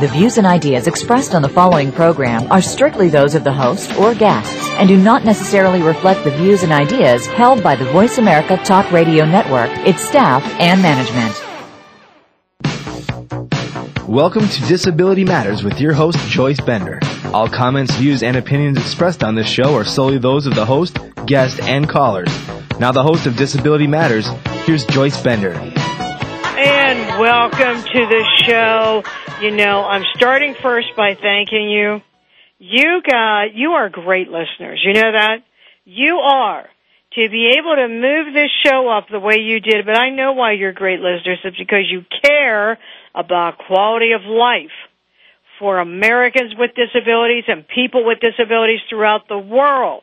The views and ideas expressed on the following program are strictly those of the host or guests and do not necessarily reflect the views and ideas held by the Voice America Talk Radio Network, its staff, and management. Welcome to Disability Matters with your host, Joyce Bender. All comments, views, and opinions expressed on this show are solely those of the host, guest, and callers. Now, the host of Disability Matters, here's Joyce Bender. And welcome to the show. You know, I'm starting first by thanking you. You got, you are great listeners. You know that? You are. To be able to move this show up the way you did, but I know why you're great listeners. It's because you care about quality of life for Americans with disabilities and people with disabilities throughout the world.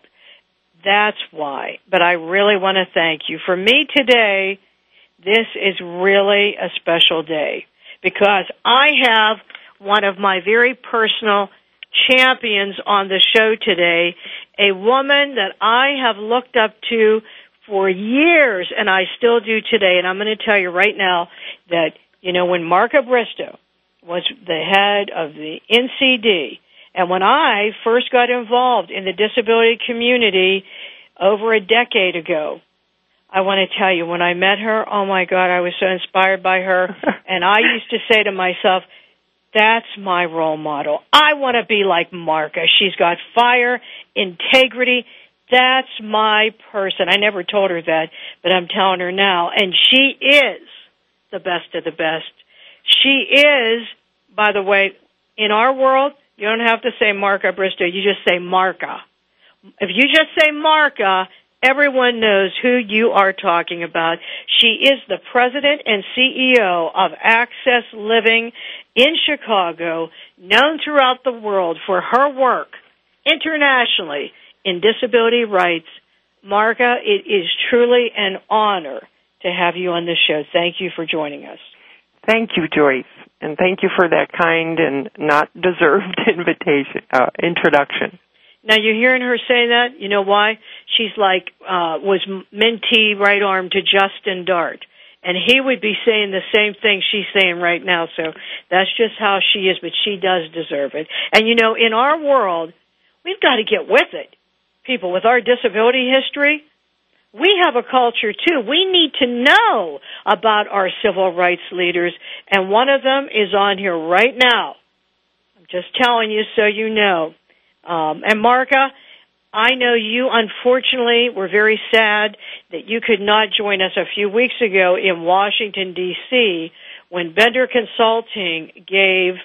That's why. But I really want to thank you. For me today, this is really a special day because I have one of my very personal champions on the show today, a woman that I have looked up to for years and I still do today. And I'm going to tell you right now that, you know, when Marca Bristo was the head of the NCD, and when I first got involved in the disability community over a decade ago, I want to tell you, when I met her, oh my God, I was so inspired by her. and I used to say to myself, that's my role model. I want to be like Marca. She's got fire, integrity. That's my person. I never told her that, but I'm telling her now. And she is the best of the best. She is, by the way, in our world, you don't have to say Marca Bristo. You just say Marca. If you just say Marca, everyone knows who you are talking about. She is the president and CEO of Access Living in Chicago, known throughout the world for her work internationally in disability rights. Marca, it is truly an honor to have you on this show. Thank you for joining us. Thank you, Joyce, and thank you for that kind and not deserved invitation uh, introduction. Now you're hearing her say that. You know why? She's like uh, was mentee right arm to Justin Dart, and he would be saying the same thing she's saying right now. So that's just how she is. But she does deserve it. And you know, in our world, we've got to get with it. People with our disability history, we have a culture too. We need to know about our civil rights leaders, and one of them is on here right now. I'm just telling you so you know. Um, and Marca, I know you unfortunately were very sad that you could not join us a few weeks ago in Washington D.C. when Bender Consulting gave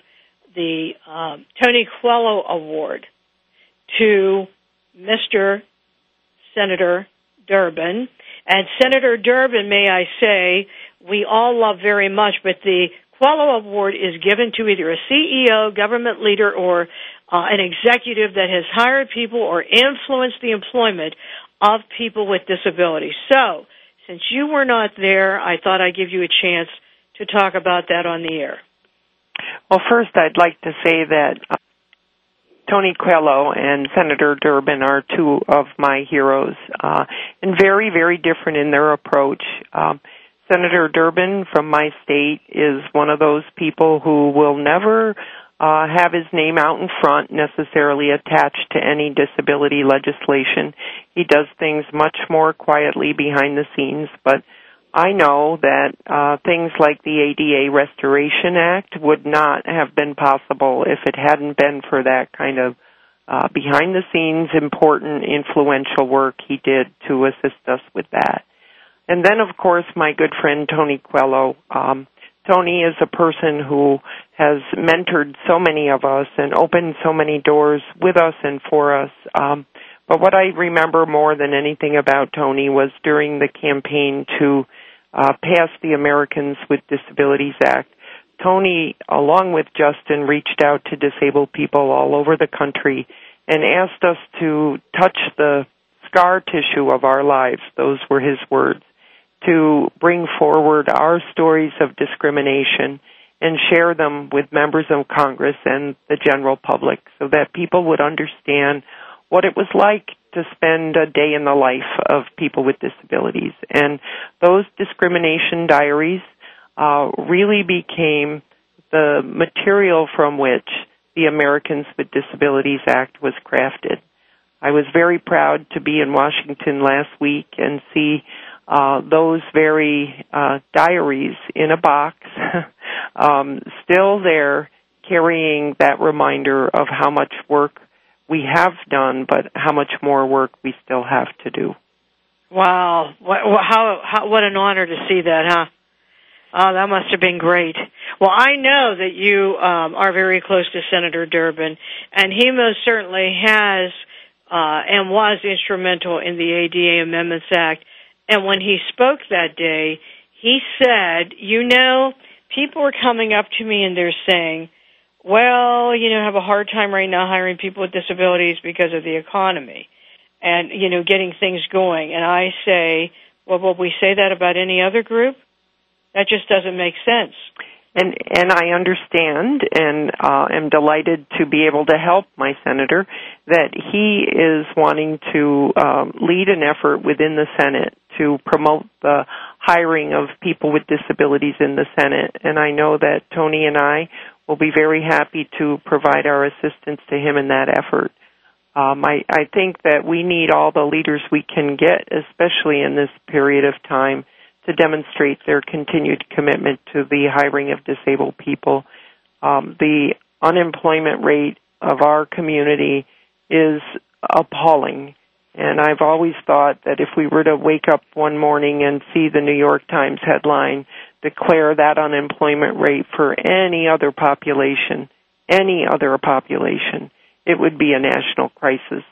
the um, Tony Coelho Award to Mr. Senator Durbin. And Senator Durbin, may I say, we all love very much, but the Coelho Award is given to either a CEO, government leader, or uh, an executive that has hired people or influenced the employment of people with disabilities. So, since you were not there, I thought I'd give you a chance to talk about that on the air. Well, first, I'd like to say that uh, Tony Coelho and Senator Durbin are two of my heroes, uh, and very, very different in their approach. Um, Senator Durbin from my state is one of those people who will never uh, have his name out in front necessarily attached to any disability legislation. He does things much more quietly behind the scenes, but I know that uh, things like the ADA Restoration Act would not have been possible if it hadn't been for that kind of uh, behind the scenes important influential work he did to assist us with that. And then of course my good friend Tony Coelho, um, Tony is a person who has mentored so many of us and opened so many doors with us and for us. Um, but what I remember more than anything about Tony was during the campaign to uh, pass the Americans with Disabilities Act. Tony, along with Justin, reached out to disabled people all over the country and asked us to touch the scar tissue of our lives. Those were his words to bring forward our stories of discrimination and share them with members of Congress and the general public so that people would understand what it was like to spend a day in the life of people with disabilities. And those discrimination diaries uh, really became the material from which the Americans with Disabilities Act was crafted. I was very proud to be in Washington last week and see uh, those very uh, diaries in a box, um, still there, carrying that reminder of how much work we have done, but how much more work we still have to do. Wow, what, how, how what an honor to see that, huh? Oh, that must have been great. Well, I know that you um, are very close to Senator Durbin, and he most certainly has uh, and was instrumental in the ADA Amendments Act. And when he spoke that day, he said, "You know, people are coming up to me and they're saying." Well, you know, I have a hard time right now hiring people with disabilities because of the economy and, you know, getting things going. And I say, well, will we say that about any other group? That just doesn't make sense. And and I understand and uh, am delighted to be able to help my senator that he is wanting to um, lead an effort within the Senate to promote the hiring of people with disabilities in the Senate. And I know that Tony and I will be very happy to provide our assistance to him in that effort. Um, I, I think that we need all the leaders we can get, especially in this period of time to demonstrate their continued commitment to the hiring of disabled people. Um, the unemployment rate of our community is appalling. And I've always thought that if we were to wake up one morning and see the New York Times headline declare that unemployment rate for any other population, any other population, it would be a national crisis.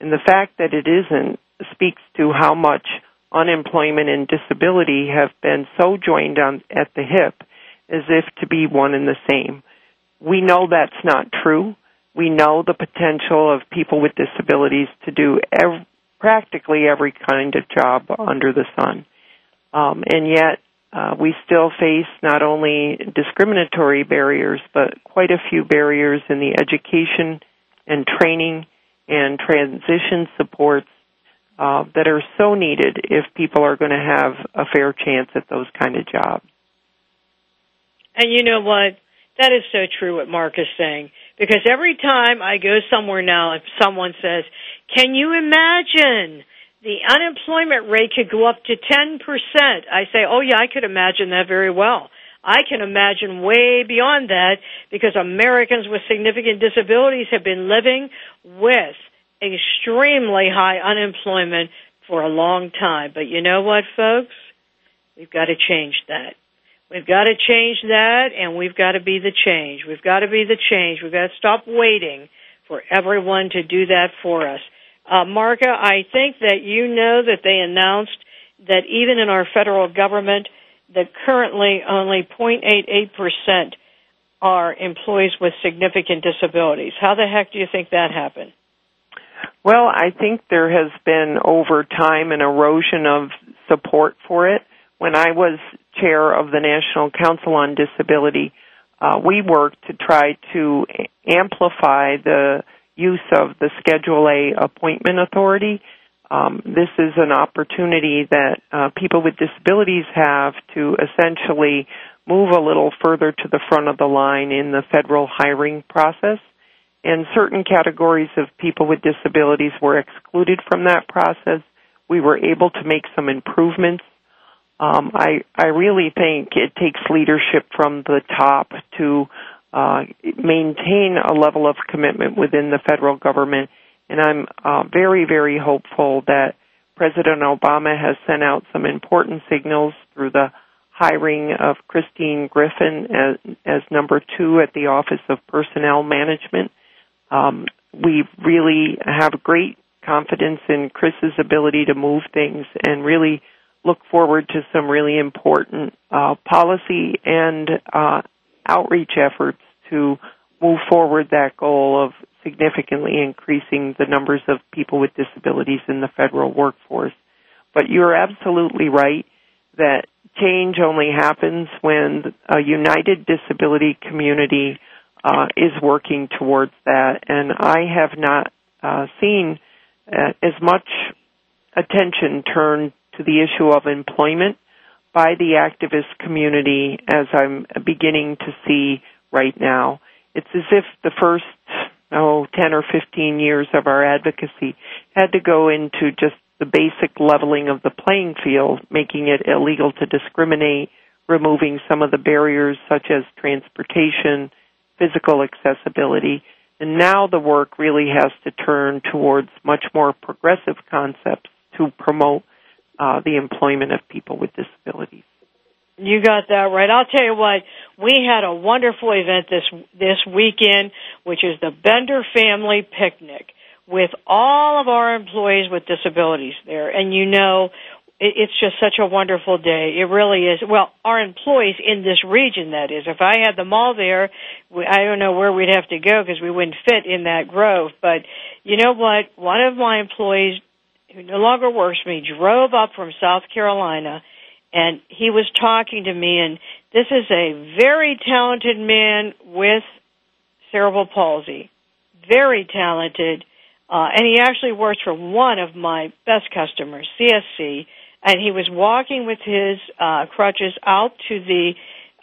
And the fact that it isn't speaks to how much unemployment and disability have been so joined on at the hip as if to be one and the same. We know that's not true. We know the potential of people with disabilities to do ev- practically every kind of job under the sun. Um, and yet, uh, we still face not only discriminatory barriers, but quite a few barriers in the education and training and transition supports uh, that are so needed if people are going to have a fair chance at those kind of jobs. And you know what? That is so true what Mark is saying. Because every time I go somewhere now, if someone says, can you imagine the unemployment rate could go up to 10%? I say, oh yeah, I could imagine that very well. I can imagine way beyond that because Americans with significant disabilities have been living with extremely high unemployment for a long time. But you know what, folks? We've got to change that. We've got to change that and we've got to be the change. We've got to be the change. We've got to stop waiting for everyone to do that for us. Uh, I think that you know that they announced that even in our federal government, that currently only 0.88% are employees with significant disabilities. How the heck do you think that happened? Well, I think there has been over time an erosion of support for it. When I was chair of the National Council on Disability, uh, we worked to try to amplify the use of the Schedule A appointment authority. Um, this is an opportunity that uh, people with disabilities have to essentially move a little further to the front of the line in the federal hiring process and certain categories of people with disabilities were excluded from that process. We were able to make some improvements. Um, I I really think it takes leadership from the top to uh, maintain a level of commitment within the federal government, and I'm uh, very very hopeful that President Obama has sent out some important signals through the hiring of Christine Griffin as, as number two at the Office of Personnel Management. Um, we really have great confidence in Chris's ability to move things and really look forward to some really important uh, policy and uh, outreach efforts to move forward that goal of significantly increasing the numbers of people with disabilities in the federal workforce. But you're absolutely right that change only happens when a united disability community uh, is working towards that. And I have not uh, seen uh, as much attention turned to the issue of employment by the activist community as I'm beginning to see right now. It's as if the first oh, 10 or 15 years of our advocacy had to go into just the basic leveling of the playing field, making it illegal to discriminate, removing some of the barriers such as transportation, physical accessibility. And now the work really has to turn towards much more progressive concepts to promote uh, the employment of people with disabilities. You got that right. I'll tell you what, we had a wonderful event this this weekend, which is the Bender Family Picnic with all of our employees with disabilities there. And you know, it, it's just such a wonderful day. It really is. Well, our employees in this region, that is. If I had them all there, we, I don't know where we'd have to go because we wouldn't fit in that grove. But you know what? One of my employees who no longer works for me drove up from South Carolina and he was talking to me and this is a very talented man with cerebral palsy. Very talented. Uh, and he actually works for one of my best customers, CSC, and he was walking with his uh, crutches out to the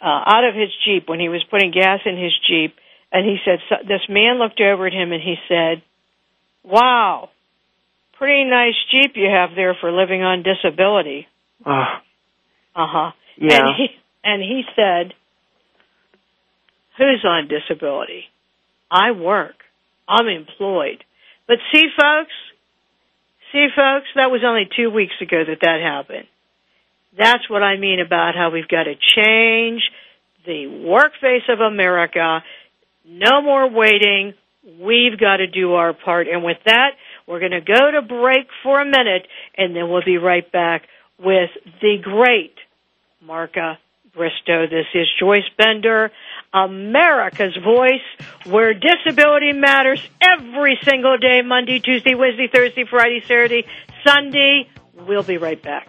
uh, out of his jeep when he was putting gas in his jeep, and he said so, this man looked over at him and he said, "Wow, pretty nice jeep you have there for living on disability." Uh, uh huh. Yeah. And he and he said, "Who's on disability? I work. I'm employed." But see, folks, see, folks, that was only two weeks ago that that happened. That's what I mean about how we've got to change the work face of America. No more waiting. We've got to do our part. And with that, we're going to go to break for a minute, and then we'll be right back with the great Marca Bristo. This is Joyce Bender. America's Voice, where disability matters every single day, Monday, Tuesday, Wednesday, Thursday, Friday, Saturday, Sunday. We'll be right back.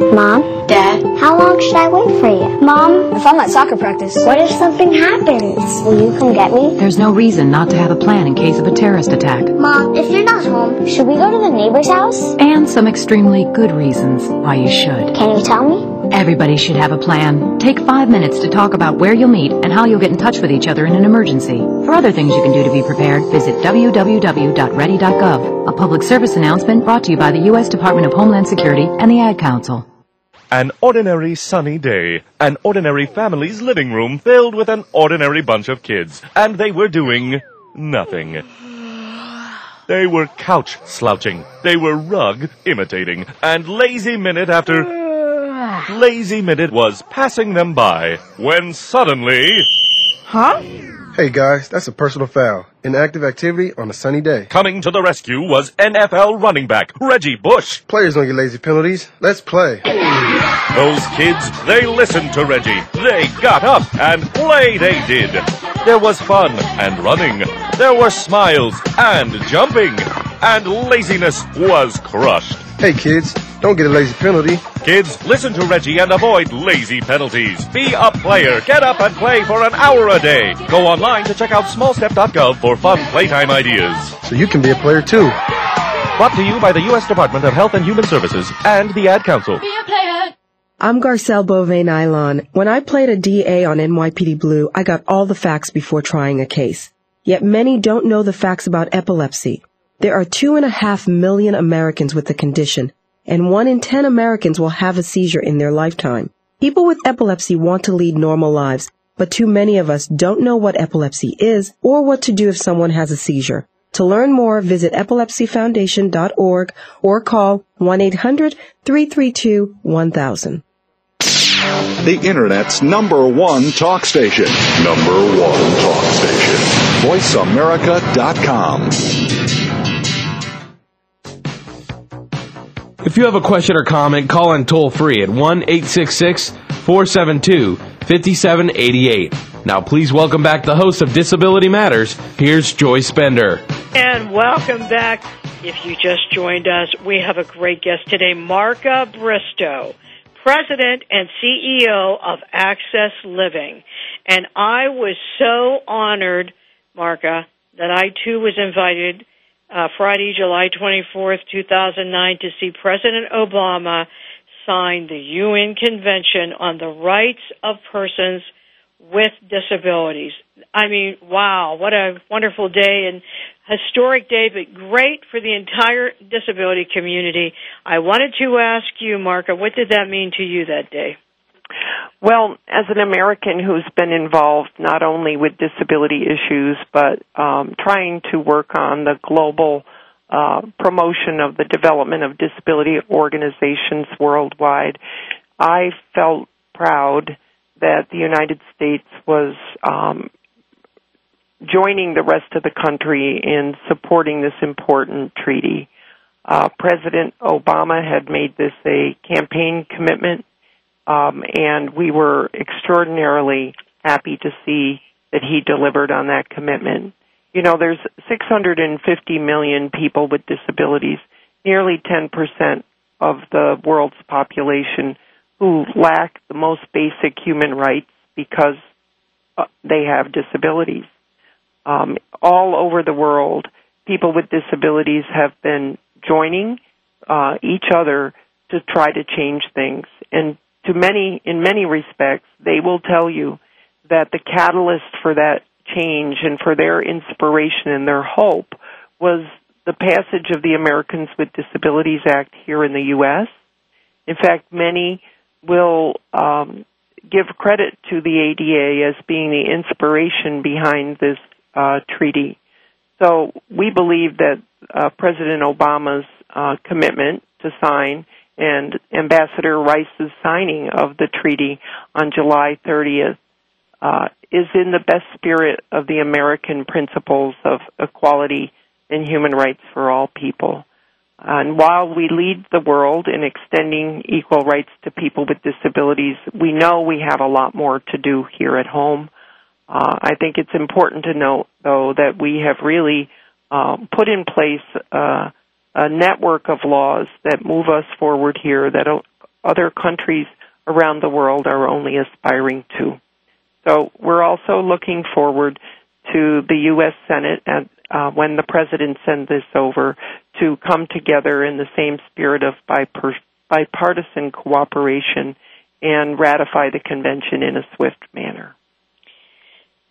Mom? Dad? How long should I wait for you? Mom? If I'm at soccer practice. What if something happens? Will you come get me? There's no reason not to have a plan in case of a terrorist attack. Mom, if you're not home, should we go to the neighbor's house? And some extremely good reasons why you should. Can you tell me? Everybody should have a plan. Take five minutes to talk about where you'll meet and how you'll get in touch with each other in an emergency. For other things you can do to be prepared, visit www.ready.gov. A public service announcement brought to you by the U.S. Department of Homeland Security and the Ad Council. An ordinary sunny day. An ordinary family's living room filled with an ordinary bunch of kids. And they were doing nothing. They were couch slouching. They were rug imitating. And lazy minute after lazy minute was passing them by. When suddenly, Huh? Hey guys, that's a personal foul. Inactive activity on a sunny day. coming to the rescue was NFL running back Reggie Bush. Players don't get lazy penalties. Let's play. Those kids, they listened to Reggie. They got up and play they did. There was fun and running. There were smiles and jumping. And laziness was crushed. Hey kids, don't get a lazy penalty. Kids, listen to Reggie and avoid lazy penalties. Be a player. Get up and play for an hour a day. Go online to check out smallstep.gov for fun playtime ideas. So you can be a player too. Brought to you by the U.S. Department of Health and Human Services and the Ad Council. Be a player. I'm Garcelle Beauvais Nilon. When I played a DA on NYPD Blue, I got all the facts before trying a case. Yet many don't know the facts about epilepsy. There are two and a half million Americans with the condition, and one in ten Americans will have a seizure in their lifetime. People with epilepsy want to lead normal lives, but too many of us don't know what epilepsy is or what to do if someone has a seizure. To learn more, visit epilepsyfoundation.org or call 1-800-332-1000. The Internet's number one talk station. Number one talk station. VoiceAmerica.com. If you have a question or comment, call in toll free at 1 866 472 5788. Now, please welcome back the host of Disability Matters. Here's Joyce Bender. And welcome back. If you just joined us, we have a great guest today, Marca Bristo, President and CEO of Access Living. And I was so honored, Marca, that I too was invited uh, Friday, July 24th, 2009, to see President Obama sign the UN Convention on the Rights of Persons with Disabilities. I mean, wow, what a wonderful day and historic day, but great for the entire disability community. I wanted to ask you, Marca, what did that mean to you that day? Well, as an American who's been involved not only with disability issues, but um, trying to work on the global uh, promotion of the development of disability organizations worldwide, I felt proud that the United States was um, joining the rest of the country in supporting this important treaty. Uh, President Obama had made this a campaign commitment um, and we were extraordinarily happy to see that he delivered on that commitment. You know, there's 650 million people with disabilities, nearly 10% of the world's population who lack the most basic human rights because uh, they have disabilities. Um, all over the world, people with disabilities have been joining uh, each other to try to change things. And to many, in many respects, they will tell you that the catalyst for that change and for their inspiration and their hope was the passage of the Americans with Disabilities Act here in the U.S. In fact, many will um, give credit to the ADA as being the inspiration behind this uh, treaty. So we believe that uh, President Obama's uh, commitment to sign and Ambassador Rice's signing of the treaty on July 30th uh, is in the best spirit of the American principles of equality and human rights for all people. And while we lead the world in extending equal rights to people with disabilities, we know we have a lot more to do here at home. Uh, I think it's important to note, though, that we have really uh, put in place uh, a network of laws that move us forward here that other countries around the world are only aspiring to. So we're also looking forward to the U.S. Senate and uh, when the president sends this over to come together in the same spirit of bipartisan cooperation and ratify the convention in a swift manner.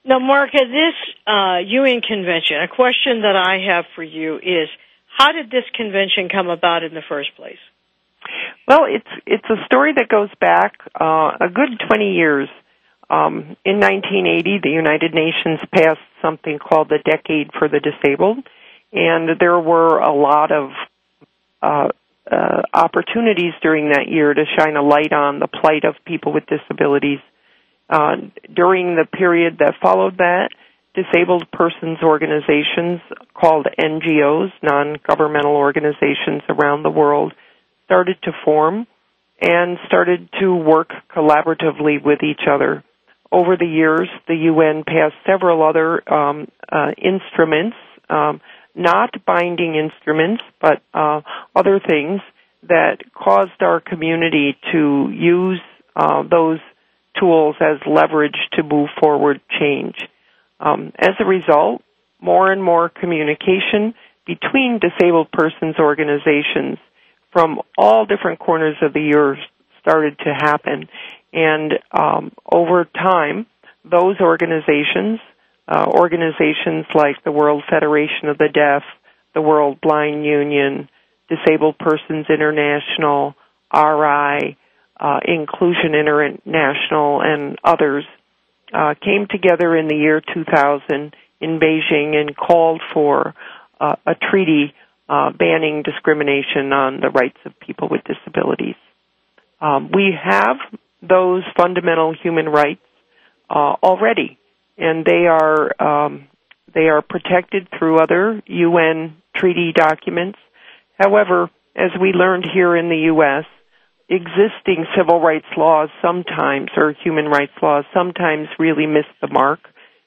Now, Marca, this uh, UN convention, a question that I have for you is how did this convention come about in the first place? Well, it's it's a story that goes back uh, a good 20 years. Um, in 1980, the United Nations passed something called the Decade for the Disabled, and there were a lot of uh, uh, opportunities during that year to shine a light on the plight of people with disabilities. Uh, during the period that followed that, disabled persons organizations called NGOs, non-governmental organizations around the world, started to form and started to work collaboratively with each other. Over the years, the UN passed several other um, uh, instruments, um, not binding instruments, but uh, other things that caused our community to use uh, those tools as leverage to move forward change. Um, as a result, more and more communication between disabled persons organizations from all different corners of the earth started to happen. And um, over time, those organizations, uh, organizations like the World Federation of the Deaf, the World Blind Union, Disabled Persons International, RI, uh, Inclusion International, and others, uh, came together in the year 2000 in Beijing and called for uh, a treaty uh, banning discrimination on the rights of people with disabilities. Um, we have those fundamental human rights uh, already, and they are um, they are protected through other UN treaty documents. However, as we learned here in the U.S., existing civil rights laws sometimes, or human rights laws, sometimes really miss the mark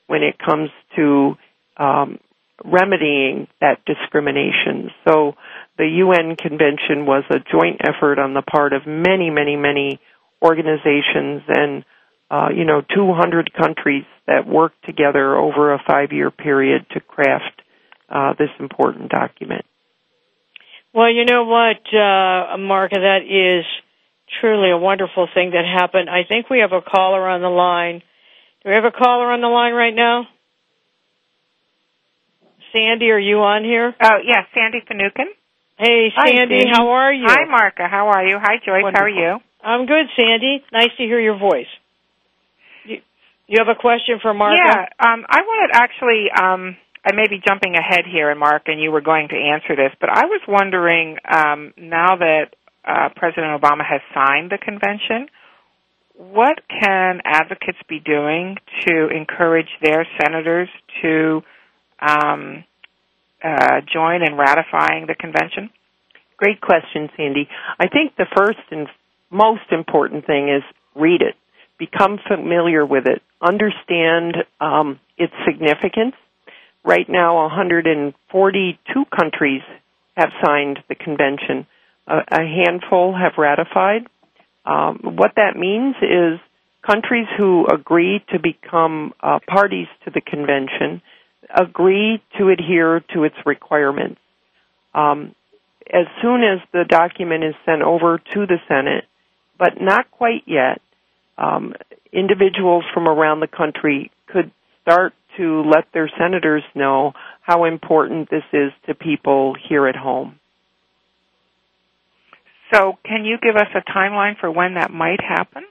when it comes to um, remedying that discrimination. So the UN convention was a joint effort on the part of many, many, many organizations and uh, you know 200 countries that worked together over a five-year period to craft uh, this important document. Well, you know what, uh, that is truly a wonderful thing that happened. I think we have a caller on the line. Do we have a caller on the line right now? Sandy, are you on here? Oh, yes, Sandy Finucane. Hey, Sandy, Sandy. how are you? Hi, Marca. How are you? Hi, Joyce. How are you? I'm good, Sandy. Nice to hear your voice. You, you have a question for Marca? Yeah, um, I wanted actually. Um, I may be jumping ahead here, and Mark, and you were going to answer this, but I was wondering um, now that uh, President Obama has signed the convention, what can advocates be doing to encourage their senators to um, uh, join in ratifying the convention? Great question, Sandy. I think the first and most important thing is read it, become familiar with it, understand um, its significance. Right now, 142 countries have signed the convention. A, handful have ratified. Um, what that means is countries who agree to become uh, parties to the convention agree to adhere to its requirements. Um, as soon as the document is sent over to the Senate, but not quite yet, um, individuals from around the country could start to let their senators know how important this is to people here at home. So, can you give us a timeline for when that might happen?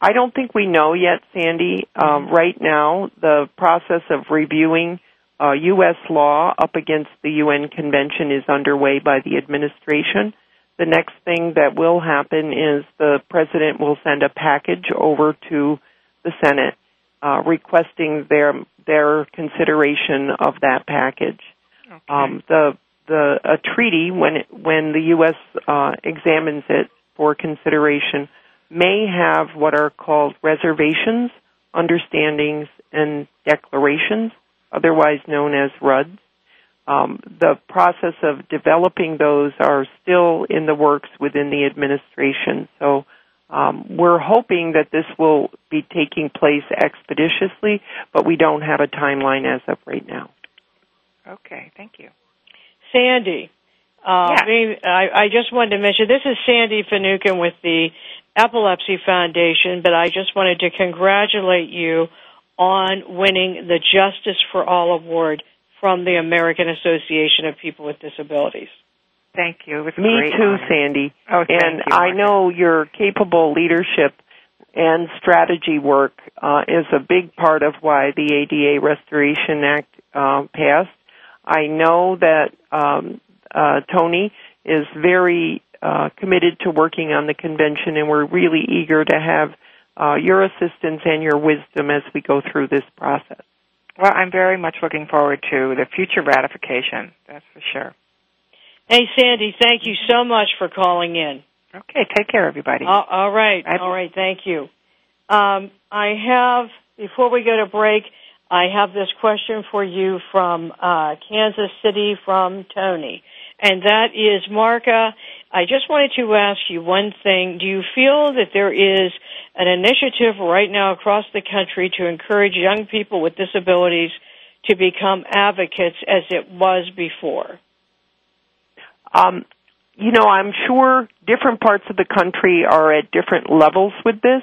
I don't think we know yet, Sandy. Um, right now, the process of reviewing uh, U.S. law up against the UN Convention is underway by the administration. The next thing that will happen is the president will send a package over to the Senate uh, requesting their their consideration of that package. Okay. Um, the the a treaty when it, when the U.S. Uh, examines it for consideration may have what are called reservations, understandings, and declarations, otherwise known as RUDs. Um, the process of developing those are still in the works within the administration. So um, we're hoping that this will be taking place expeditiously, but we don't have a timeline as of right now. Okay, thank you. Sandy. Uh, Yeah. maybe- I, I just wanted to mention this is Sandy Finucane with the Epilepsy Foundation, but I just wanted to congratulate you on winning the Justice for All Award from the American Association of People with Disabilities. Thank you. It was a Me great too, honor. Sandy. Oh, thank and you, I know your capable leadership and strategy work uh, is a big part of why the ADA Restoration Act uh, passed. I know that um, uh, Tony is very uh, committed to working on the convention, and we're really eager to have uh, your assistance and your wisdom as we go through this process. Well, I'm very much looking forward to the future ratification. That's for sure. Hey, Sandy, thank you so much for calling in. Okay, take care, everybody. All all right, all right, Thank you. Um, I have before we go to break, I have this question for you from uh, Kansas City from Tony, and that is Marca. I just wanted to ask you one thing. Do you feel that there is an initiative right now across the country to encourage young people with disabilities to become advocates as it was before? Um, you know, I'm sure different parts of the country are at different levels with this,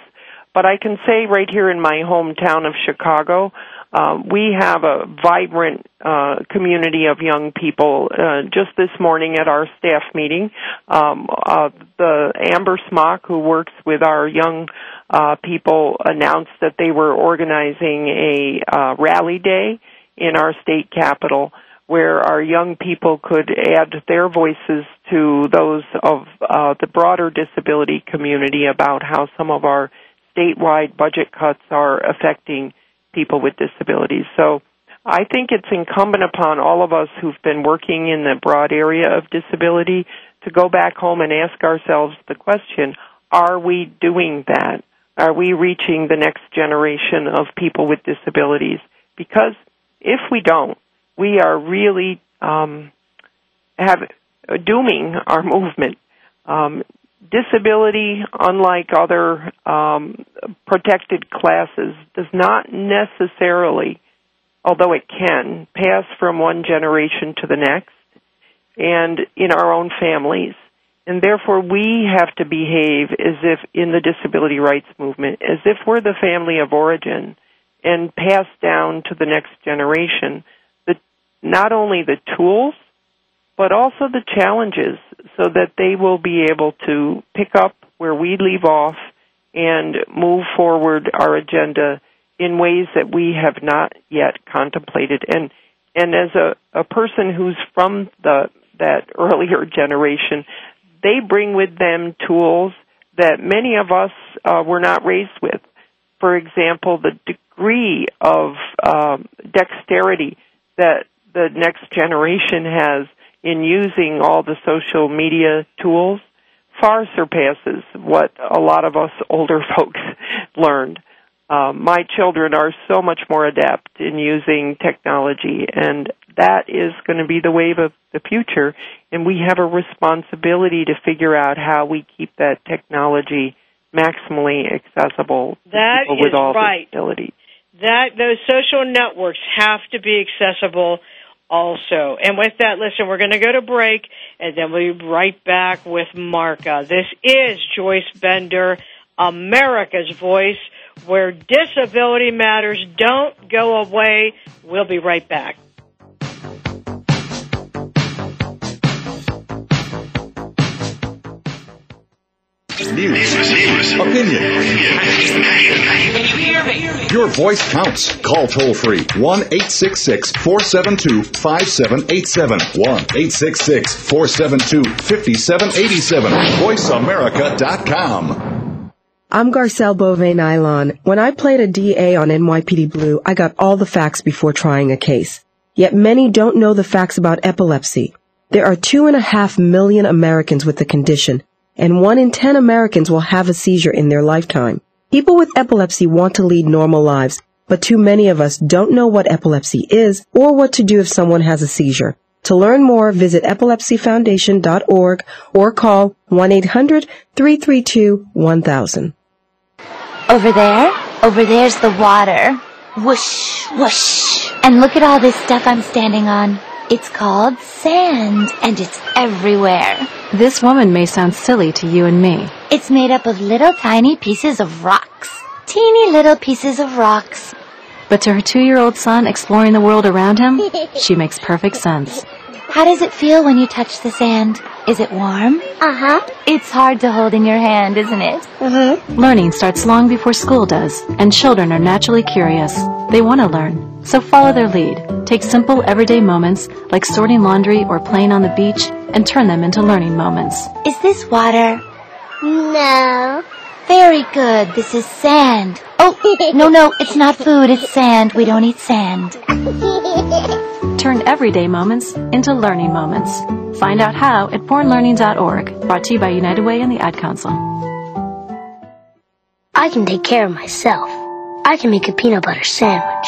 but I can say right here in my hometown of Chicago, uh, we have a vibrant uh, community of young people. Uh, just this morning at our staff meeting, um, uh, the Amber Smock, who works with our young uh, people, announced that they were organizing a uh, rally day in our state capital where our young people could add their voices to those of uh, the broader disability community about how some of our statewide budget cuts are affecting people with disabilities. So I think it's incumbent upon all of us who've been working in the broad area of disability to go back home and ask ourselves the question, are we doing that? Are we reaching the next generation of people with disabilities? Because if we don't, we are really um, have dooming our movement. Um, disability, unlike other um, protected classes, does not necessarily, although it can, pass from one generation to the next, and in our own families. And therefore, we have to behave as if in the disability rights movement, as if we're the family of origin, and pass down to the next generation not only the tools, but also the challenges so that they will be able to pick up where we leave off and move forward our agenda in ways that we have not yet contemplated. And and as a, a person who's from the that earlier generation, they bring with them tools that many of us uh, were not raised with. For example, the degree of um, dexterity that the next generation has in using all the social media tools far surpasses what a lot of us older folks learned. Um, my children are so much more adept in using technology, and that is going to be the wave of the future. And we have a responsibility to figure out how we keep that technology maximally accessible that to people with all right. disabilities. That those social networks have to be accessible also. And with that, listen, we're going to go to break and then we'll be right back with Marca. This is Joyce Bender, America's Voice, where disability matters. Don't go away. We'll be right back. News, opinion. Your voice counts. Call toll free 1 866 472 5787. 1 866 472 5787. VoiceAmerica.com. I'm Garcelle Beauvais Nilon. When I played a DA on NYPD Blue, I got all the facts before trying a case. Yet many don't know the facts about epilepsy. There are two and a half million Americans with the condition, and one in ten Americans will have a seizure in their lifetime. People with epilepsy want to lead normal lives, but too many of us don't know what epilepsy is or what to do if someone has a seizure. To learn more, visit epilepsyfoundation.org or call 1-800-332-1000. Over there, over there's the water. Whoosh, whoosh. And look at all this stuff I'm standing on. It's called sand, and it's everywhere. This woman may sound silly to you and me. It's made up of little tiny pieces of rocks. Teeny little pieces of rocks. But to her two-year-old son exploring the world around him, she makes perfect sense. How does it feel when you touch the sand? Is it warm? Uh-huh. It's hard to hold in your hand, isn't it? Mm-hmm. Learning starts long before school does, and children are naturally curious. They want to learn, so follow their lead. Take simple everyday moments like sorting laundry or playing on the beach and turn them into learning moments. Is this water? No. Very good. This is sand. Oh, no, no, it's not food. It's sand. We don't eat sand. Turn everyday moments into learning moments. Find out how at bornlearning.org. Brought to you by United Way and the Ad Council. I can take care of myself. I can make a peanut butter sandwich.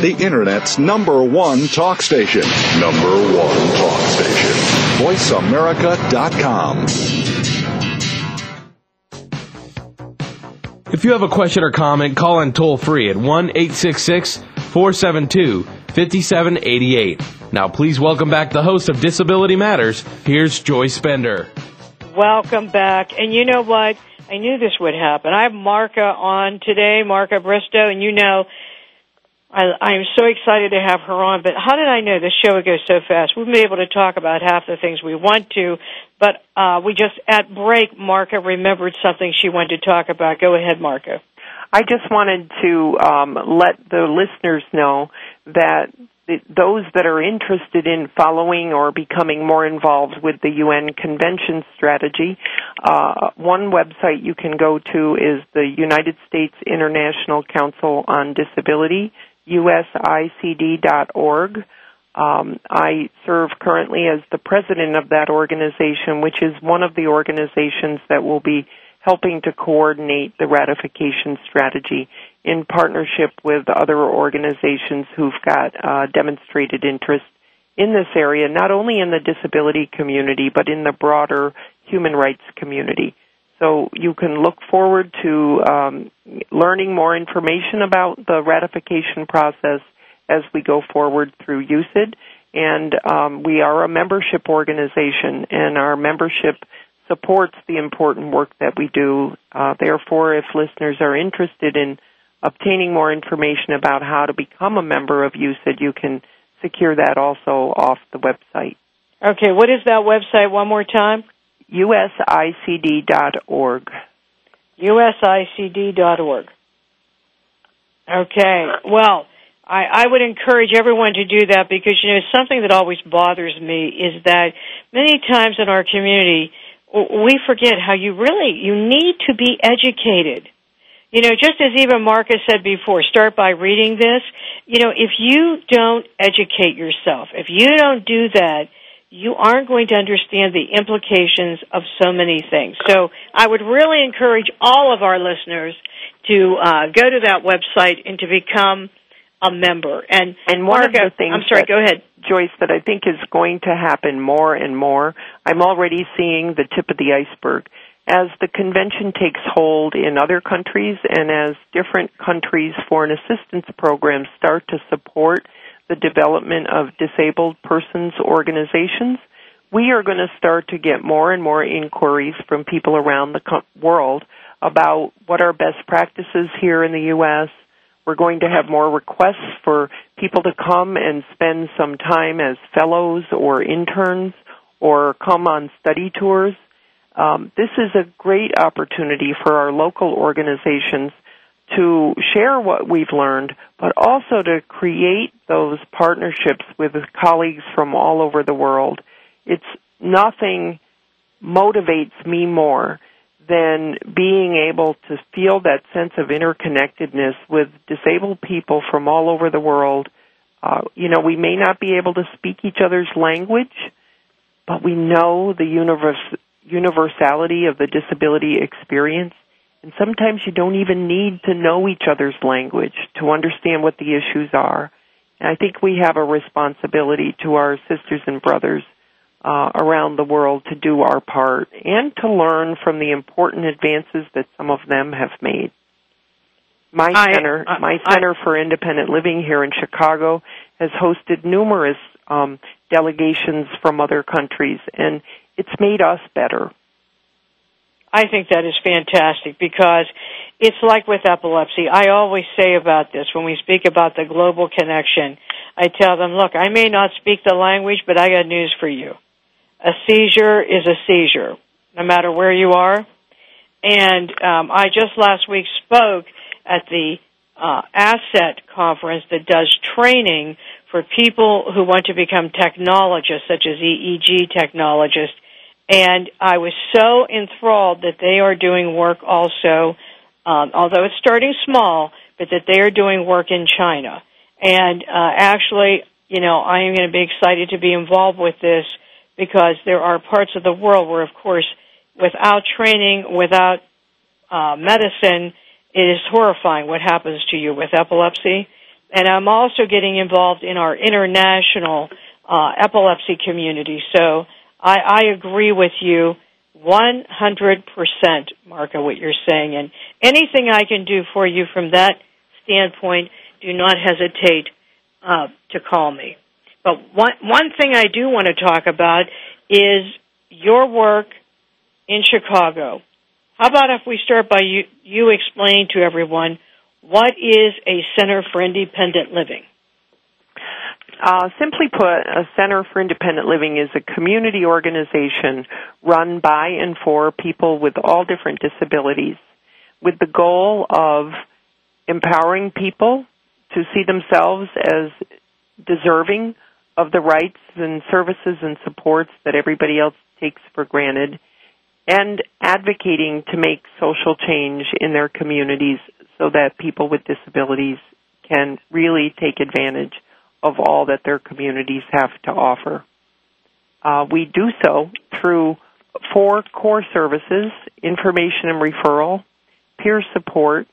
The Internet's number one talk station. Number one talk station. VoiceAmerica.com. If you have a question or comment, call in toll free at 1 866 472 5788. Now, please welcome back the host of Disability Matters. Here's Joyce Bender. Welcome back. And you know what? I knew this would happen. I have Marca on today, Marca Bristo, and you know, I, I'm so excited to have her on. But how did I know this show would go so fast? We've been able to talk about half the things we want to, but uh, we just at break, Marca remembered something she wanted to talk about. Go ahead, Marca. I just wanted to um, let the listeners know that those that are interested in following or becoming more involved with the UN Convention strategy, uh, one website you can go to is the United States International Council on Disability, usicd.org. Um, I serve currently as the president of that organization, which is one of the organizations that will be helping to coordinate the ratification strategy in partnership with other organizations who've got uh, demonstrated interest in this area, not only in the disability community, but in the broader human rights community. So you can look forward to um, learning more information about the ratification process as we go forward through USICD. And um, we are a membership organization, and our membership supports the important work that we do. Uh, therefore, if listeners are interested in obtaining more information about how to become a member of USICD, you can secure that also off the website. Okay, what is that website one more time? usicd.org. usicd.org. Okay, well, I, I would encourage everyone to do that because, you know, something that always bothers me is that many times in our community, we forget how you really, you need to be educated. You know, just as even Marca said before, start by reading this. You know, if you don't educate yourself, if you don't do that, you aren't going to understand the implications of so many things. So I would really encourage all of our listeners to uh, go to that website and to become a member. And and one of the things I'm sorry, that, go ahead. Joyce, that I think is going to happen more and more. I'm already seeing the tip of the iceberg. As the convention takes hold in other countries and as different countries' foreign assistance programs start to support the development of disabled persons organizations, we are going to start to get more and more inquiries from people around the world about what are best practices here in the U.S., we're going to have more requests for people to come and spend some time as fellows or interns or come on study tours. Um, this is a great opportunity for our local organizations to share what we've learned, but also to create those partnerships with colleagues from all over the world. It's nothing motivates me more than being able to feel that sense of interconnectedness with disabled people from all over the world. Uh, you know, we may not be able to speak each other's language, but we know the universe, universality of the disability experience. And sometimes you don't even need to know each other's language to understand what the issues are. And I think we have a responsibility to our sisters and brothers uh, around the world to do our part and to learn from the important advances that some of them have made. My I, center, I, my Center I, for Independent Living here in Chicago, has hosted numerous um, delegations from other countries, and it's made us better. I think that is fantastic because it's like with epilepsy. I always say about this when we speak about the global connection. I tell them, look, I may not speak the language, but I got news for you a seizure is a seizure, no matter where you are. And um, I just last week spoke at the uh, ASET conference that does training for people who want to become technologists, such as EEG technologists. And I was so enthralled that they are doing work also, um, although it's starting small, but that they are doing work in China. And uh, actually, you know, I am going to be excited to be involved with this because there are parts of the world where, of course, without training, without uh, medicine, it is horrifying what happens to you with epilepsy. And I'm also getting involved in our international uh, epilepsy community. So I, I agree with you 100%, Marca, what you're saying. And anything I can do for you from that standpoint, do not hesitate uh, to call me. But one one thing I do want to talk about is your work in Chicago. How about if we start by you, you explaining to everyone what is a Center for Independent Living? Uh, simply put, a Center for Independent Living is a community organization run by and for people with all different disabilities with the goal of empowering people to see themselves as deserving of the rights and services and supports that everybody else takes for granted and advocating to make social change in their communities so that people with disabilities can really take advantage of all that their communities have to offer. Uh, we do so through four core services information and referral, peer support,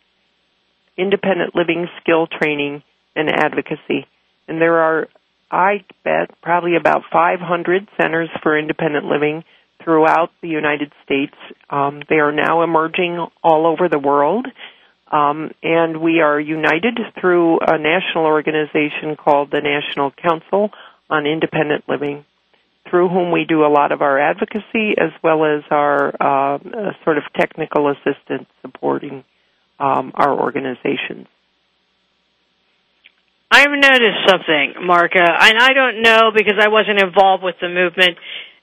independent living skill training, and advocacy. And there are, I bet, probably about 500 centers for independent living throughout the United States. Um, they are now emerging all over the world. Um, and we are united through a national organization called the National Council on Independent Living, through whom we do a lot of our advocacy as well as our uh, uh, sort of technical assistance supporting um, our organizations. I've noticed something, Marca, and I don't know because I wasn't involved with the movement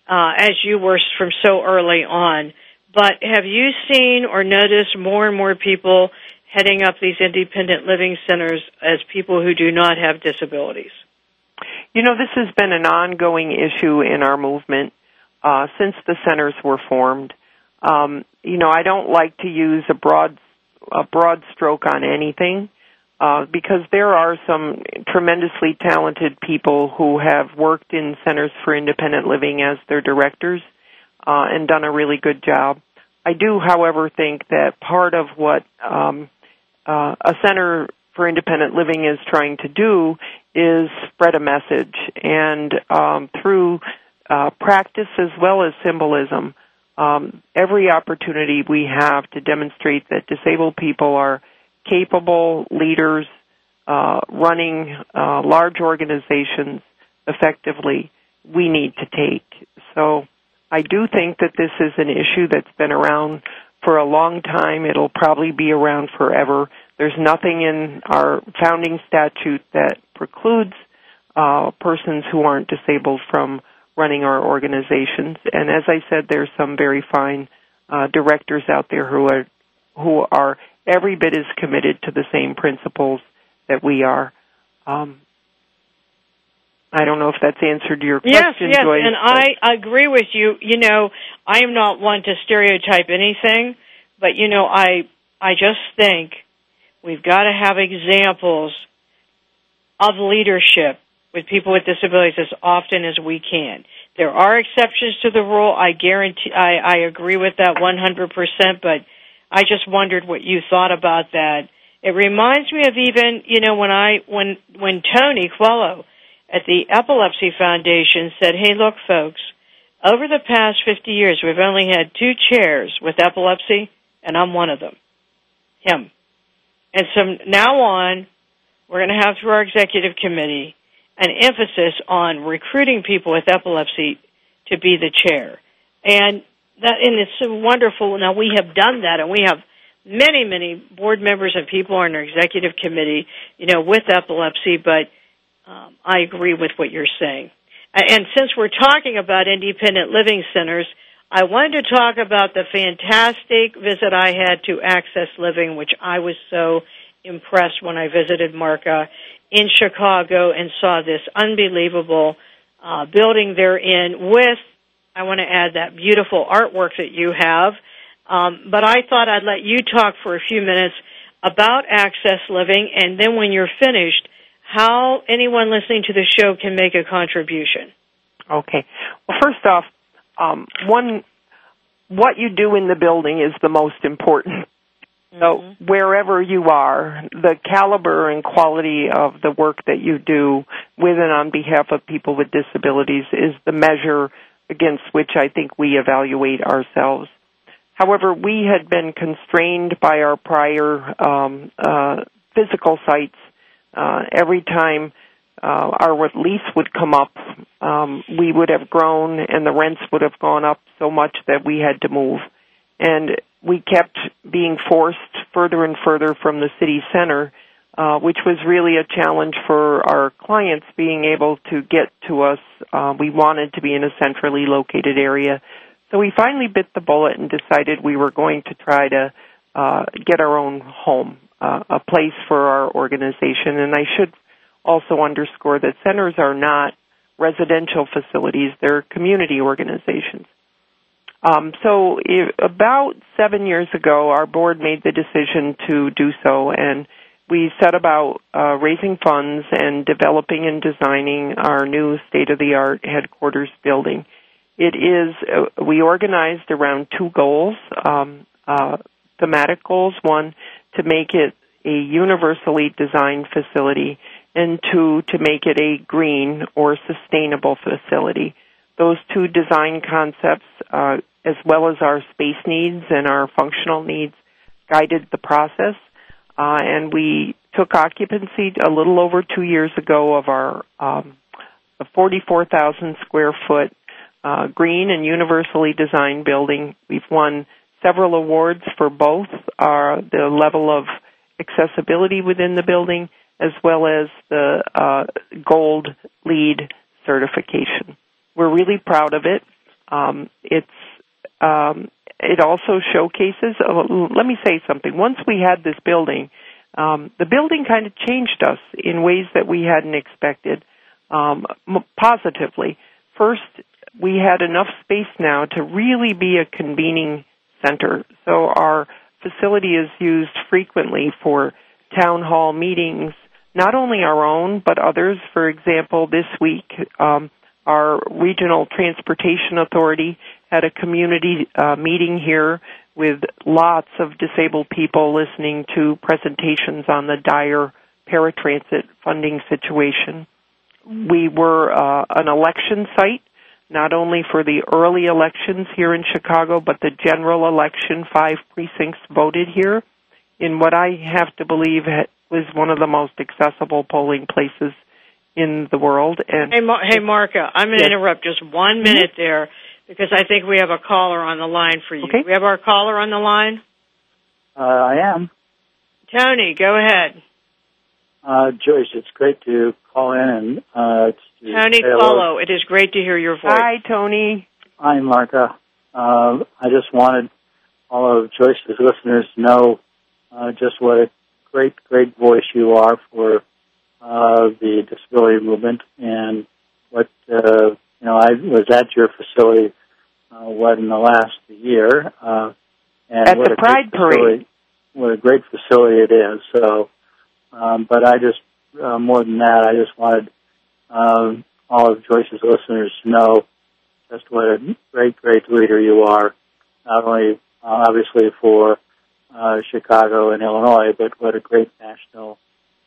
uh, as you were from so early on. But have you seen or noticed more and more people heading up these independent living centers as people who do not have disabilities? You know, this has been an ongoing issue in our movement uh, since the centers were formed. Um, you know, I don't like to use a broad a broad stroke on anything uh, because there are some tremendously talented people who have worked in centers for independent living as their directors uh, and done a really good job. I do, however, think that part of what um, uh, a center for independent living is trying to do is spread a message, and um, through uh, practice as well as symbolism, um, every opportunity we have to demonstrate that disabled people are capable leaders uh, running uh, large organizations effectively, we need to take. So I do think that this is an issue that's been around for a long time. It'll probably be around forever. There's nothing in our founding statute that precludes uh, persons who aren't disabled from running our organizations. And as I said, there's some very fine uh, directors out there who are who are every bit as committed to the same principles that we are. Um, I don't know if that's answered your question, yes, yes, Joyce. and I agree with you. You know, I am not one to stereotype anything, but you know, I I just think we've got to have examples of leadership with people with disabilities as often as we can. There are exceptions to the rule. I guarantee, I, I agree with that 100%, but I just wondered what you thought about that. It reminds me of even, you know, when I, when, when Tony Coelho at the Epilepsy Foundation said, hey, look, folks, over the past 50 years, we've only had two chairs with epilepsy, and I'm one of them. Him. And from now on, we're going to have through our executive committee an emphasis on recruiting people with epilepsy to be the chair. And that and it's so wonderful. Now we have done that, and we have many, many board members and people on our executive committee, you know, with epilepsy. But um, I agree with what you're saying. And since we're talking about independent living centers, I wanted to talk about the fantastic visit I had to Access Living, which I was so impressed when I visited Marca in Chicago and saw this unbelievable uh, building they're in with I want to add that beautiful artwork that you have. Um, but I thought I'd let you talk for a few minutes about Access Living, and then when you're finished, how anyone listening to the show can make a contribution. Okay. Well, first off, um, one, what you do in the building is the most important. So Mm-hmm. wherever you are, the caliber and quality of the work that you do with and on behalf of people with disabilities is the measure against which I think we evaluate ourselves. However, we had been constrained by our prior um, uh, physical sites. Uh, every time uh, our lease would come up, um, we would have grown and the rents would have gone up so much that we had to move. And we kept being forced further and further from the city center, uh, which was really a challenge for our clients being able to get to us. Uh, we wanted to be in a centrally located area. So we finally bit the bullet and decided we were going to try to uh, get our own home, a place for our organization. And I should also underscore that centers are not residential facilities, they're community organizations. Um, so if, about seven years ago, our board made the decision to do so, and we set about uh, raising funds and developing and designing our new state-of-the-art headquarters building. It is uh, we organized around two goals, um, uh, thematic goals. One, to make it a universally designed facility, and two, to make it a green or sustainable facility. Those two design concepts, uh, as well as our space needs and our functional needs, guided the process. Uh, and we took occupancy a little over two years ago of our um, 44,000 square foot uh, green and universally designed building. We've won several awards for both are the level of accessibility within the building as well as the uh, gold LEED certification. We're really proud of it. Um, it's um, it also showcases. Uh, let me say something. Once we had this building, um, the building kind of changed us in ways that we hadn't expected um, positively. First, we had enough space now to really be a convening center. So our facility is used frequently for town hall meetings, not only our own, but others. For example, this week, um, our regional transportation authority had a community uh, meeting here with lots of disabled people listening to presentations on the dire paratransit funding situation. We were uh, an election site, not only for the early elections here in Chicago, but the general election. Five precincts voted here in what I have to believe was one of the most accessible polling places in the world. And hey, Mar- hey, Marca, I'm going to yes. interrupt just one minute mm-hmm. there because I think we have a caller on the line for you. Okay. We have our caller on the line. Uh, I am. Tony, go ahead. Uh, Joyce, it's great to call in and uh, to Tony Coelho. It is great to hear your voice. Hi, Tony. Hi, Marca. Uh, I just wanted all of Joyce's listeners to know uh, just what a great, great voice you are for uh, the disability movement and what uh, you know. I was at your facility uh, what in the last year, uh, and at what the a Pride Parade. What a great facility it is. So, um, but I just uh, more than that, I just wanted um, all of Joyce's listeners know just what a great, great leader you are. Not only uh, obviously for uh, Chicago and Illinois, but what a great national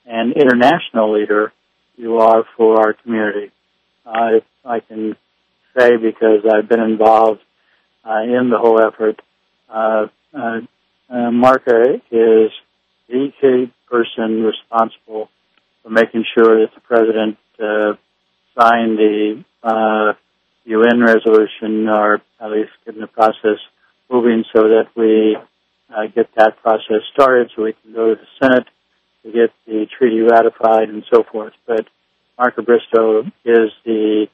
and international leader you are for our community. Uh, I can say because I've been involved uh, in the whole effort. Uh, uh, Marca is the key person responsible for making sure that the president uh, signed the uh, UN resolution, or at least getting the process moving so that we uh, get that process started so we can go to the Senate to get the treaty ratified and so forth. But Marca Bristo is the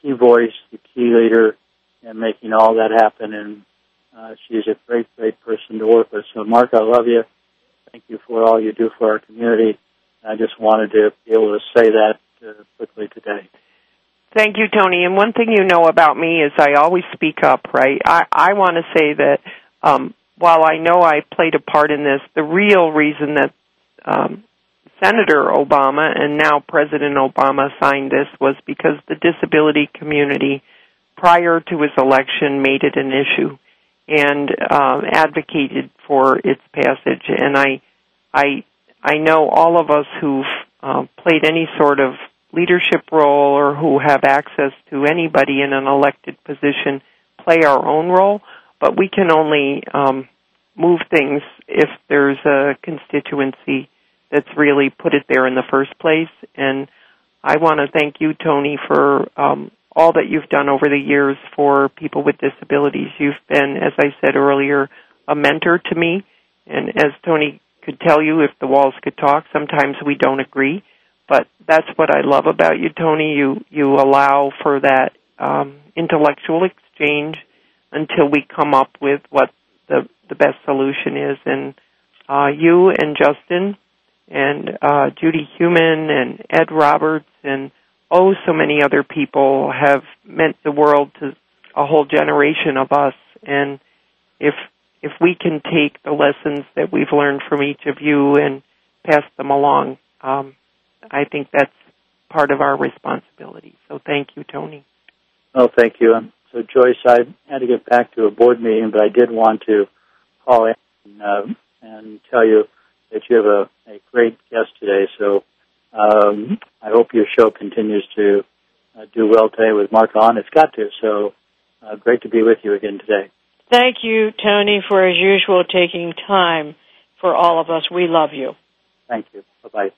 key voice, the key leader in making all that happen, and uh, she's a great, great person to work with. So, Mark, I love you. Thank you for all you do for our community. I just wanted to be able to say that uh, quickly today. Thank you, Tony. And one thing you know about me is I always speak up, right? I, I want to say that um, while I know I played a part in this, the real reason that um, Senator Obama and now President Obama signed this was because the disability community, prior to his election, made it an issue and um, advocated for its passage. And I, I, I know all of us who've uh, played any sort of leadership role or who have access to anybody in an elected position play our own role, but we can only um, move things if there's a constituency that's really put it there in the first place. And I want to thank you, Tony, for um, all that you've done over the years for people with disabilities. You've been, as I said earlier, a mentor to me. And as Tony could tell you, if the walls could talk, sometimes we don't agree. But that's what I love about you, Tony. You you allow for that um, intellectual exchange until we come up with what the the best solution is. And uh, you and Justin and uh, Judy Heumann and Ed Roberts and oh, so many other people have meant the world to a whole generation of us. And if if we can take the lessons that we've learned from each of you and pass them along, um, I think that's part of our responsibility. So thank you, Tony. Oh, thank you. Um, so Joyce, I had to get back to a board meeting, but I did want to call in and, uh, and tell you that you have a, a great guest today. So um, I hope your show continues to uh, do well today with Mark on. It's got to. So uh, great to be with you again today. Thank you, Tony, for as usual taking time for all of us. We love you. Thank you. Bye bye.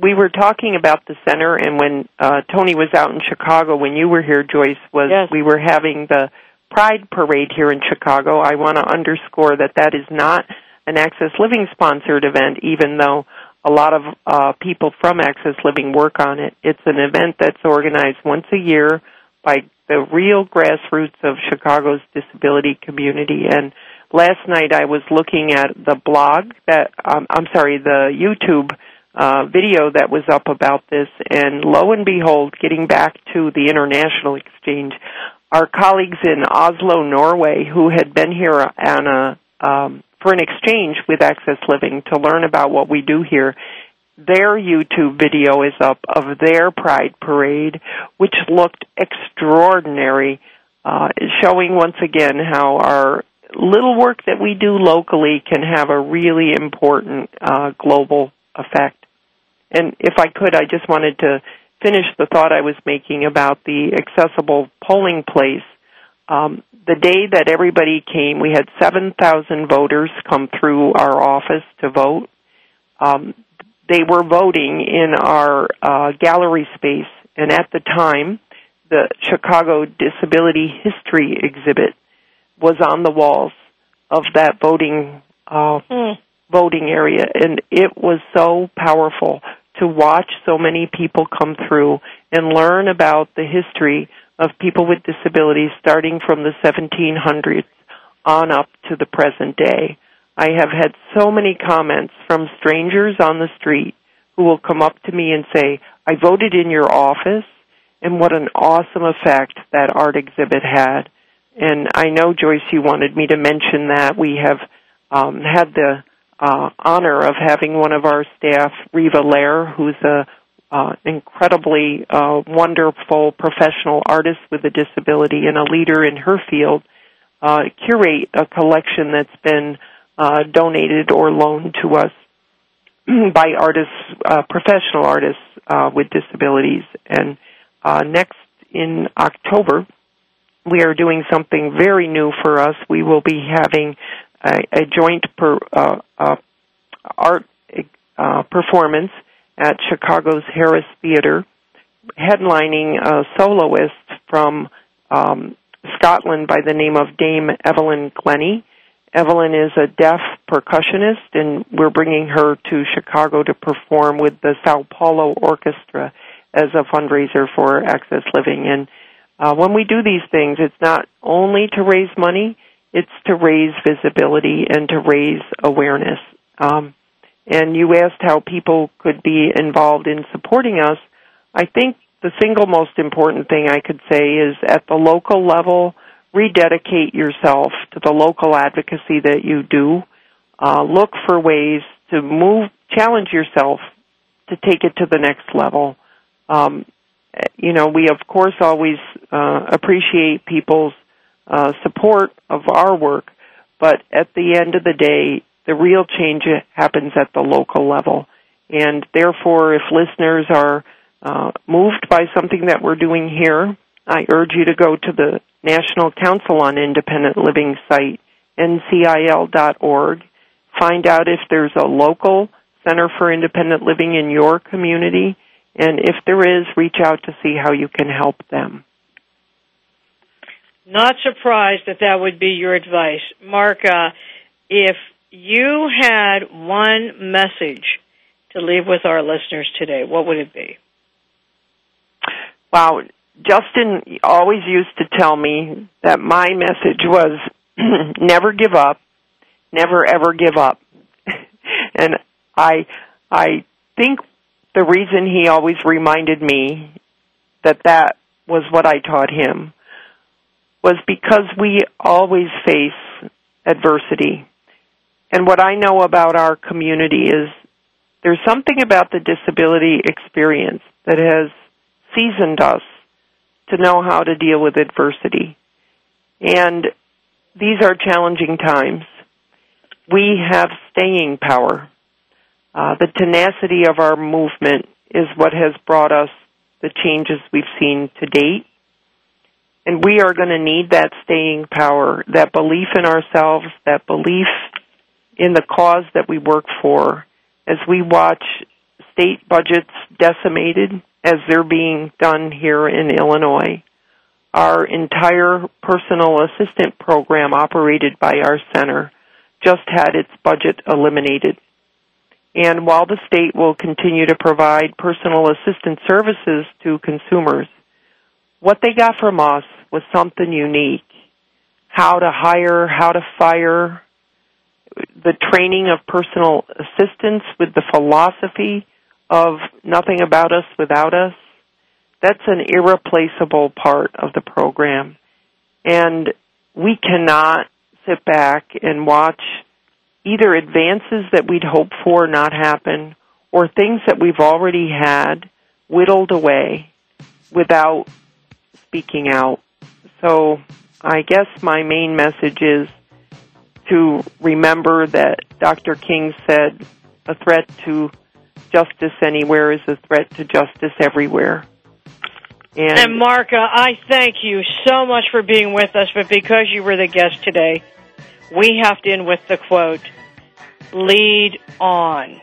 We were talking about the center, and when uh, Tony was out in Chicago, when you were here, Joyce, was Yes. we were having the Pride Parade here in Chicago. I want to underscore that that is not an Access Living sponsored event, even though a lot of uh, people from Access Living work on it. It's an event that's organized once a year by the real grassroots of Chicago's disability community. And last night I was looking at the blog that, um, I'm sorry, the YouTube uh, video that was up about this, and lo and behold, getting back to the international exchange, our colleagues in Oslo, Norway, who had been here on a um, for an exchange with Access Living to learn about what we do here. Their YouTube video is up of their Pride Parade, which looked extraordinary, uh, showing once again how our little work that we do locally can have a really important uh, global effect. And if I could, I just wanted to finish the thought I was making about the accessible polling place. Um, the day that everybody came, we had 7,000 voters come through our office to vote. Um, they were voting in our uh, gallery space, and at the time, the Chicago Disability History exhibit was on the walls of that voting uh, voting area, and it was so powerful to watch so many people come through and learn about the history of people with disabilities starting from the 1700s on up to the present day. I have had so many comments from strangers on the street who will come up to me and say, I voted in your office, and what an awesome effect that art exhibit had. And I know, Joyce, you wanted me to mention that. We have um, had the uh, honor of having one of our staff, Riva Lehrer, who's a uh, incredibly uh, wonderful professional artist with a disability and a leader in her field, uh, curate a collection that's been uh, donated or loaned to us by artists, uh, professional artists uh, with disabilities. And uh, next in October, we are doing something very new for us. We will be having a, a joint per, uh, uh, art uh, performance at Chicago's Harris Theater, headlining a soloist from um, Scotland by the name of Dame Evelyn Glennie. Evelyn is a deaf percussionist, and we're bringing her to Chicago to perform with the Sao Paulo Orchestra as a fundraiser for Access Living. And uh, when we do these things, it's not only to raise money, it's to raise visibility and to raise awareness. Um, and you asked how people could be involved in supporting us. I think the single most important thing I could say is at the local level, rededicate yourself to the local advocacy that you do. Uh, look for ways to move, challenge yourself to take it to the next level. Um, you know, we of course always uh, appreciate people's uh, support of our work, but at the end of the day, the real change happens at the local level. And therefore, if listeners are uh, moved by something that we're doing here, I urge you to go to the National Council on Independent Living site, ncil.org. Find out if there's a local Center for Independent Living in your community And if there is, reach out to see how you can help them. Not surprised that that would be your advice. Mark, uh, if you had one message to leave with our listeners today, what would it be? Wow, Justin always used to tell me that my message was never give up, never ever give up. and I I think the reason he always reminded me that that was what I taught him was because we always face adversity. And what I know about our community is there's something about the disability experience that has seasoned us to know how to deal with adversity. And these are challenging times. We have staying power. Uh, the tenacity of our movement is what has brought us the changes we've seen to date. And we are going to need that staying power, that belief in ourselves, that belief in the cause that we work for as we watch state budgets decimated as they're being done here in Illinois. Our entire personal assistant program operated by our center just had its budget eliminated. And while the state will continue to provide personal assistant services to consumers, what they got from us was something unique. How to hire, how to fire, the training of personal assistants with the philosophy of nothing about us without us. That's an irreplaceable part of the program. And we cannot sit back and watch either advances that we'd hoped for not happen or things that we've already had whittled away without speaking out. So I guess my main message is to remember that Dr. King said a threat to justice anywhere is a threat to justice everywhere. And, and Marca, I thank you so much for being with us, but because you were the guest today, we have to end with the quote, lead on.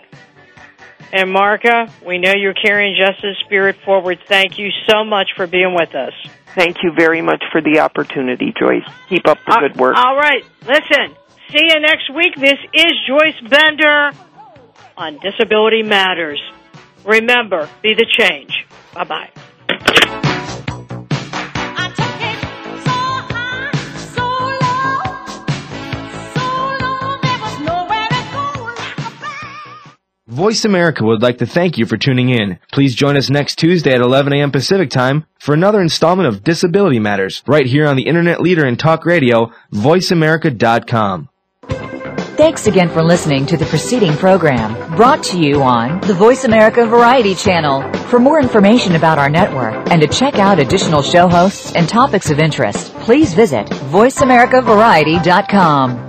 And Marca, we know you're carrying justice spirit forward. Thank you so much for being with us. Thank you very much for the opportunity, Joyce. Keep up the uh, good work. All right. Listen, see you next week. This is Joyce Bender on Disability Matters. Remember, be the change. Bye bye. Voice America would like to thank you for tuning in. Please join us next Tuesday at 11 a.m. Pacific Time for another installment of Disability Matters, right here on the internet leader in talk radio, voiceamerica.com. Thanks again for listening to the preceding program brought to you on the Voice America Variety Channel. For more information about our network and to check out additional show hosts and topics of interest, please visit voiceamericavariety.com.